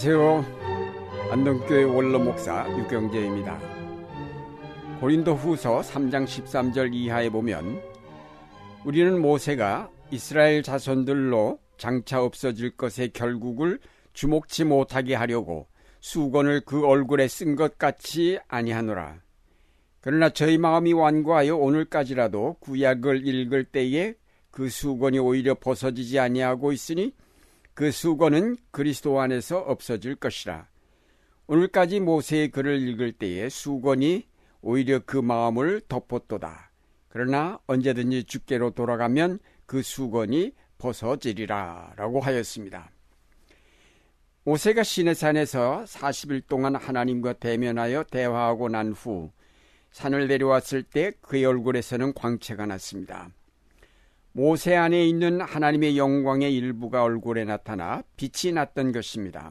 안녕하세요. 안동교회 원로 목사 유경재입니다. 고린도 후서 3장 13절 이하에 보면 우리는 모세가 이스라엘 자손들로 장차 없어질 것의 결국을 주목치 못하게 하려고 수건을 그 얼굴에 쓴 것 같이 아니하노라. 그러나 저희 마음이 완고하여 오늘까지라도 구약을 읽을 때에 그 수건이 오히려 벗어지지 아니하고 있으니 그 수건은 그리스도 안에서 없어질 것이라. 오늘까지 모세의 글을 읽을 때에 수건이 오히려 그 마음을 덮었도다. 그러나 언제든지 주께로 돌아가면 그 수건이 벗어지리라. 라고 하였습니다. 모세가 시내산에서 40일 동안 하나님과 대면하여 대화하고 난 후 산을 내려왔을 때 그의 얼굴에서는 광채가 났습니다. 모세 안에 있는 하나님의 영광의 일부가 얼굴에 나타나 빛이 났던 것입니다.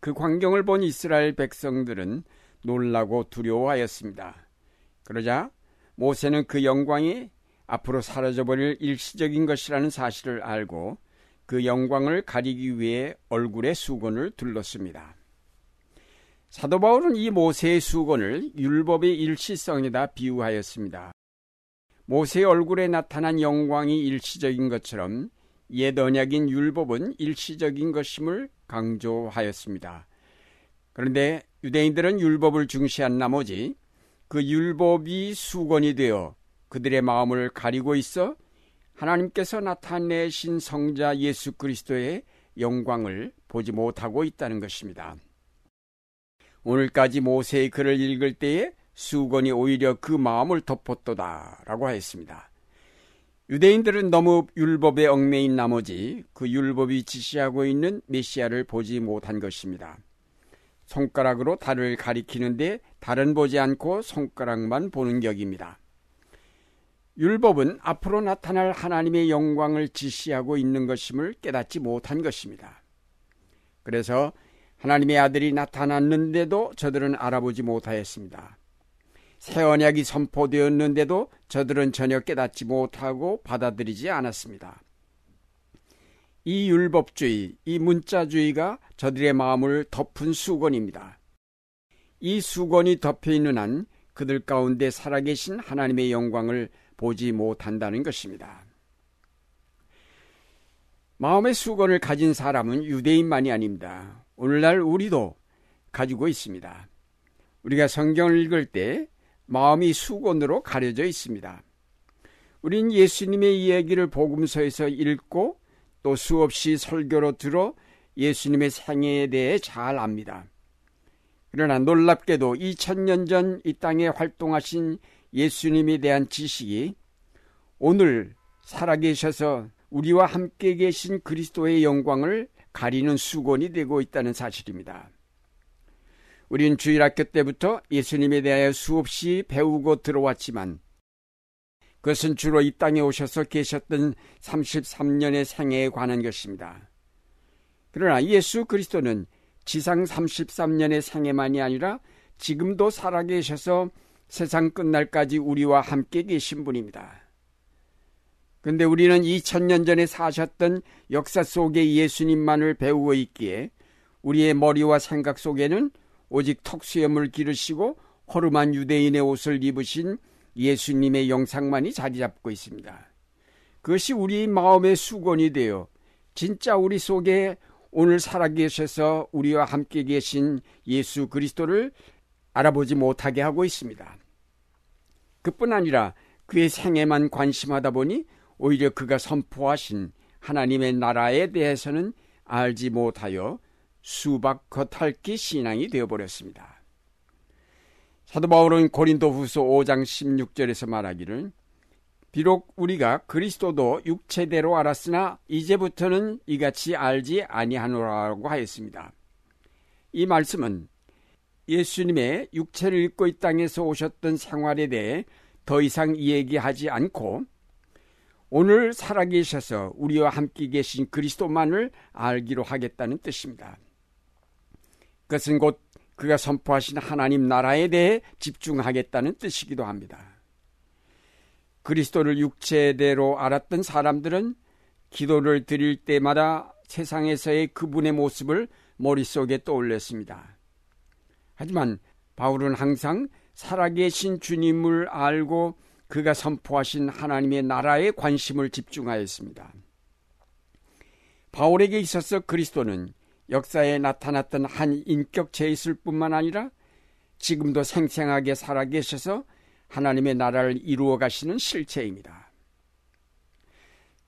그 광경을 본 이스라엘 백성들은 놀라고 두려워하였습니다. 그러자 모세는 그 영광이 앞으로 사라져버릴 일시적인 것이라는 사실을 알고 그 영광을 가리기 위해 얼굴에 수건을 둘렀습니다. 사도 바울은 이 모세의 수건을 율법의 일시성에다 비유하였습니다. 모세의 얼굴에 나타난 영광이 일시적인 것처럼 옛 언약인 율법은 일시적인 것임을 강조하였습니다. 그런데 유대인들은 율법을 중시한 나머지 그 율법이 수건이 되어 그들의 마음을 가리고 있어 하나님께서 나타내신 성자 예수 그리스도의 영광을 보지 못하고 있다는 것입니다. 오늘까지 모세의 글을 읽을 때에 수건이 오히려 그 마음을 덮었도다 라고 하였습니다. 유대인들은 너무 율법에 얽매인 나머지 그 율법이 지시하고 있는 메시아를 보지 못한 것입니다. 손가락으로 달을 가리키는데 달은 보지 않고 손가락만 보는 격입니다. 율법은 앞으로 나타날 하나님의 영광을 지시하고 있는 것임을 깨닫지 못한 것입니다. 그래서 하나님의 아들이 나타났는데도 저들은 알아보지 못하였습니다. 새 언약이 선포되었는데도 저들은 전혀 깨닫지 못하고 받아들이지 않았습니다. 이 율법주의, 이 문자주의가 저들의 마음을 덮은 수건입니다. 이 수건이 덮여 있는 한 그들 가운데 살아계신 하나님의 영광을 보지 못한다는 것입니다. 마음의 수건을 가진 사람은 유대인만이 아닙니다. 오늘날 우리도 가지고 있습니다. 우리가 성경을 읽을 때 마음이 수건으로 가려져 있습니다. 우린 예수님의 이야기를 복음서에서 읽고 또 수없이 설교로 들어 예수님의 생애에 대해 잘 압니다. 그러나 놀랍게도 2000년 전 이 땅에 활동하신 예수님에 대한 지식이 오늘 살아계셔서 우리와 함께 계신 그리스도의 영광을 가리는 수건이 되고 있다는 사실입니다. 우린 주일학교 때부터 예수님에 대하여 수없이 배우고 들어왔지만 그것은 주로 이 땅에 오셔서 계셨던 33년의 생애에 관한 것입니다. 그러나 예수 그리스도는 지상 33년의 생애만이 아니라 지금도 살아계셔서 세상 끝날까지 우리와 함께 계신 분입니다. 근데 우리는 2000년 전에 사셨던 역사 속의 예수님만을 배우고 있기에 우리의 머리와 생각 속에는 오직 턱수염을 기르시고 허름한 유대인의 옷을 입으신 예수님의 영상만이 자리 잡고 있습니다. 그것이 우리 마음의 수건이 되어 진짜 우리 속에 오늘 살아계셔서 우리와 함께 계신 예수 그리스도를 알아보지 못하게 하고 있습니다. 그뿐 아니라 그의 생애만 관심하다 보니 오히려 그가 선포하신 하나님의 나라에 대해서는 알지 못하여 수박 겉핥기 신앙이 되어버렸습니다. 사도 바울은 고린도 후서 5장 16절에서 말하기를 비록 우리가 그리스도도 육체대로 알았으나 이제부터는 이같이 알지 아니하노라고 하였습니다. 이 말씀은 예수님의 육체를 입고 이 땅에서 오셨던 생활에 대해 더 이상 이야기하지 않고 오늘 살아계셔서 우리와 함께 계신 그리스도만을 알기로 하겠다는 뜻입니다. 그것은 곧 그가 선포하신 하나님 나라에 대해 집중하겠다는 뜻이기도 합니다. 그리스도를 육체대로 알았던 사람들은 기도를 드릴 때마다 세상에서의 그분의 모습을 머릿속에 떠올렸습니다. 하지만 바울은 항상 살아계신 주님을 알고 그가 선포하신 하나님의 나라에 관심을 집중하였습니다. 바울에게 있어서 그리스도는 역사에 나타났던 한 인격체 있을 뿐만 아니라 지금도 생생하게 살아계셔서 하나님의 나라를 이루어 가시는 실체입니다.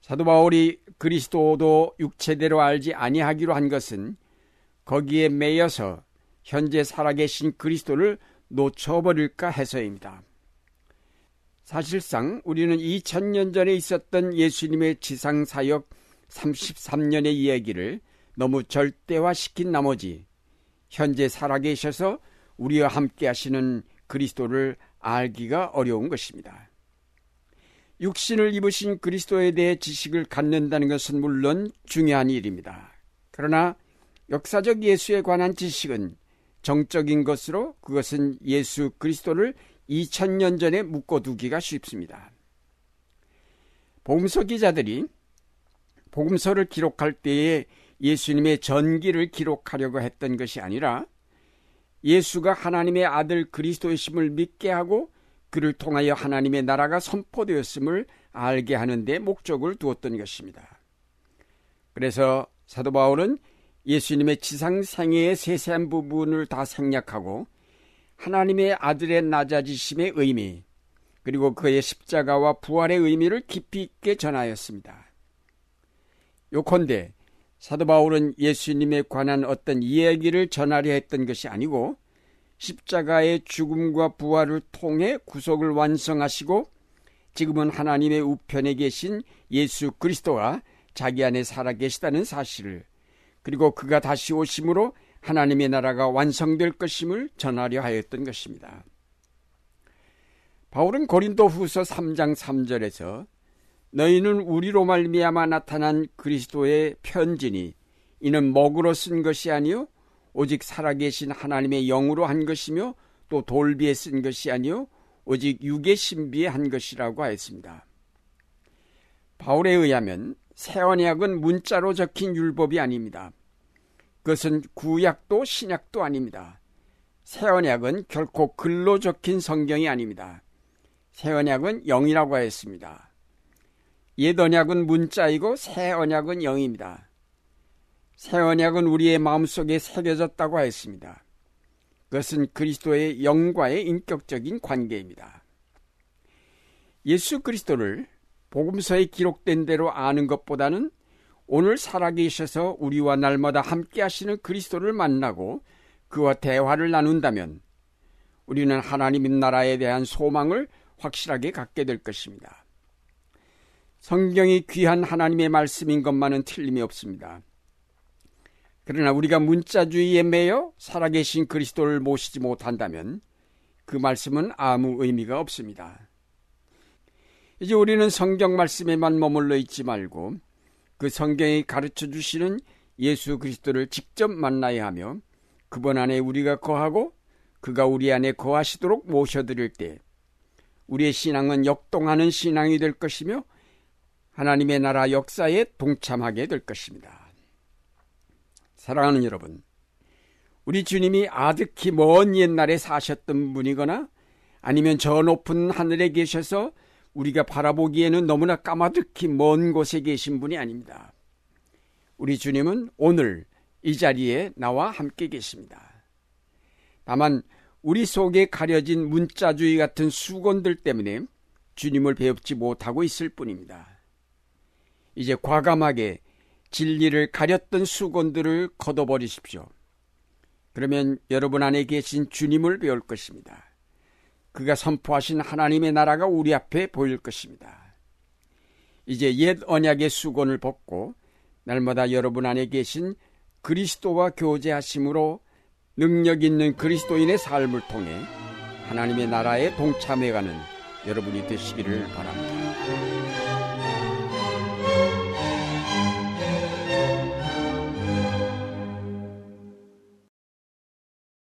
사도 바울이 그리스도도 육체대로 알지 아니하기로 한 것은 거기에 매여서 현재 살아계신 그리스도를 놓쳐버릴까 해서입니다. 사실상 우리는 2000년 전에 있었던 예수님의 지상 사역 33년의 이야기를 너무 절대화시킨 나머지 현재 살아계셔서 우리와 함께 하시는 그리스도를 알기가 어려운 것입니다. 육신을 입으신 그리스도에 대해 지식을 갖는다는 것은 물론 중요한 일입니다. 그러나 역사적 예수에 관한 지식은 정적인 것으로 그것은 예수 그리스도를 2000년 전에 묶어두기가 쉽습니다. 복음서 기자들이 복음서를 기록할 때에 예수님의 전기를 기록하려고 했던 것이 아니라 예수가 하나님의 아들 그리스도의심을 믿게 하고 그를 통하여 하나님의 나라가 선포되었음을 알게 하는 데 목적을 두었던 것입니다. 그래서 사도 바울은 예수님의 지상 생애의 세세한 부분을 다 생략하고 하나님의 아들의 낮아지심의 의미 그리고 그의 십자가와 부활의 의미를 깊이 있게 전하였습니다. 요컨대 사도 바울은 예수님에 관한 어떤 이야기를 전하려 했던 것이 아니고 십자가의 죽음과 부활을 통해 구속을 완성하시고 지금은 하나님의 우편에 계신 예수 그리스도가 자기 안에 살아계시다는 사실을 그리고 그가 다시 오심으로 하나님의 나라가 완성될 것임을 전하려 하였던 것입니다. 바울은 고린도 후서 3장 3절에서 너희는 우리로 말미암아 나타난 그리스도의 편지니 이는 먹으로 쓴 것이 아니요 오직 살아계신 하나님의 영으로 한 것이며 또 돌비에 쓴 것이 아니요 오직 육의 신비에 한 것이라고 하였습니다. 바울에 의하면 새 언약은 문자로 적힌 율법이 아닙니다. 그것은 구약도 신약도 아닙니다. 새 언약은 결코 글로 적힌 성경이 아닙니다. 새 언약은 영이라고 하였습니다. 옛 언약은 문자이고 새 언약은 영입니다. 새 언약은 우리의 마음속에 새겨졌다고 하였습니다. 그것은 그리스도의 영과의 인격적인 관계입니다. 예수 그리스도를 복음서에 기록된 대로 아는 것보다는 오늘 살아계셔서 우리와 날마다 함께 하시는 그리스도를 만나고 그와 대화를 나눈다면 우리는 하나님 나라에 대한 소망을 확실하게 갖게 될 것입니다. 성경이 귀한 하나님의 말씀인 것만은 틀림이 없습니다. 그러나 우리가 문자주의에 매여 살아계신 그리스도를 모시지 못한다면 그 말씀은 아무 의미가 없습니다. 이제 우리는 성경 말씀에만 머물러 있지 말고 그 성경이 가르쳐 주시는 예수 그리스도를 직접 만나야 하며 그분 안에 우리가 거하고 그가 우리 안에 거하시도록 모셔드릴 때 우리의 신앙은 역동하는 신앙이 될 것이며 하나님의 나라 역사에 동참하게 될 것입니다. 사랑하는 여러분, 우리 주님이 아득히 먼 옛날에 사셨던 분이거나 아니면 저 높은 하늘에 계셔서 우리가 바라보기에는 너무나 까마득히 먼 곳에 계신 분이 아닙니다. 우리 주님은 오늘 이 자리에 나와 함께 계십니다. 다만 우리 속에 가려진 문자주의 같은 수건들 때문에 주님을 배웁지 못하고 있을 뿐입니다. 이제 과감하게 진리를 가렸던 수건들을 걷어버리십시오. 그러면 여러분 안에 계신 주님을 배울 것입니다. 그가 선포하신 하나님의 나라가 우리 앞에 보일 것입니다. 이제 옛 언약의 수건을 벗고 날마다 여러분 안에 계신 그리스도와 교제하심으로 능력 있는 그리스도인의 삶을 통해 하나님의 나라에 동참해가는 여러분이 되시기를 바랍니다.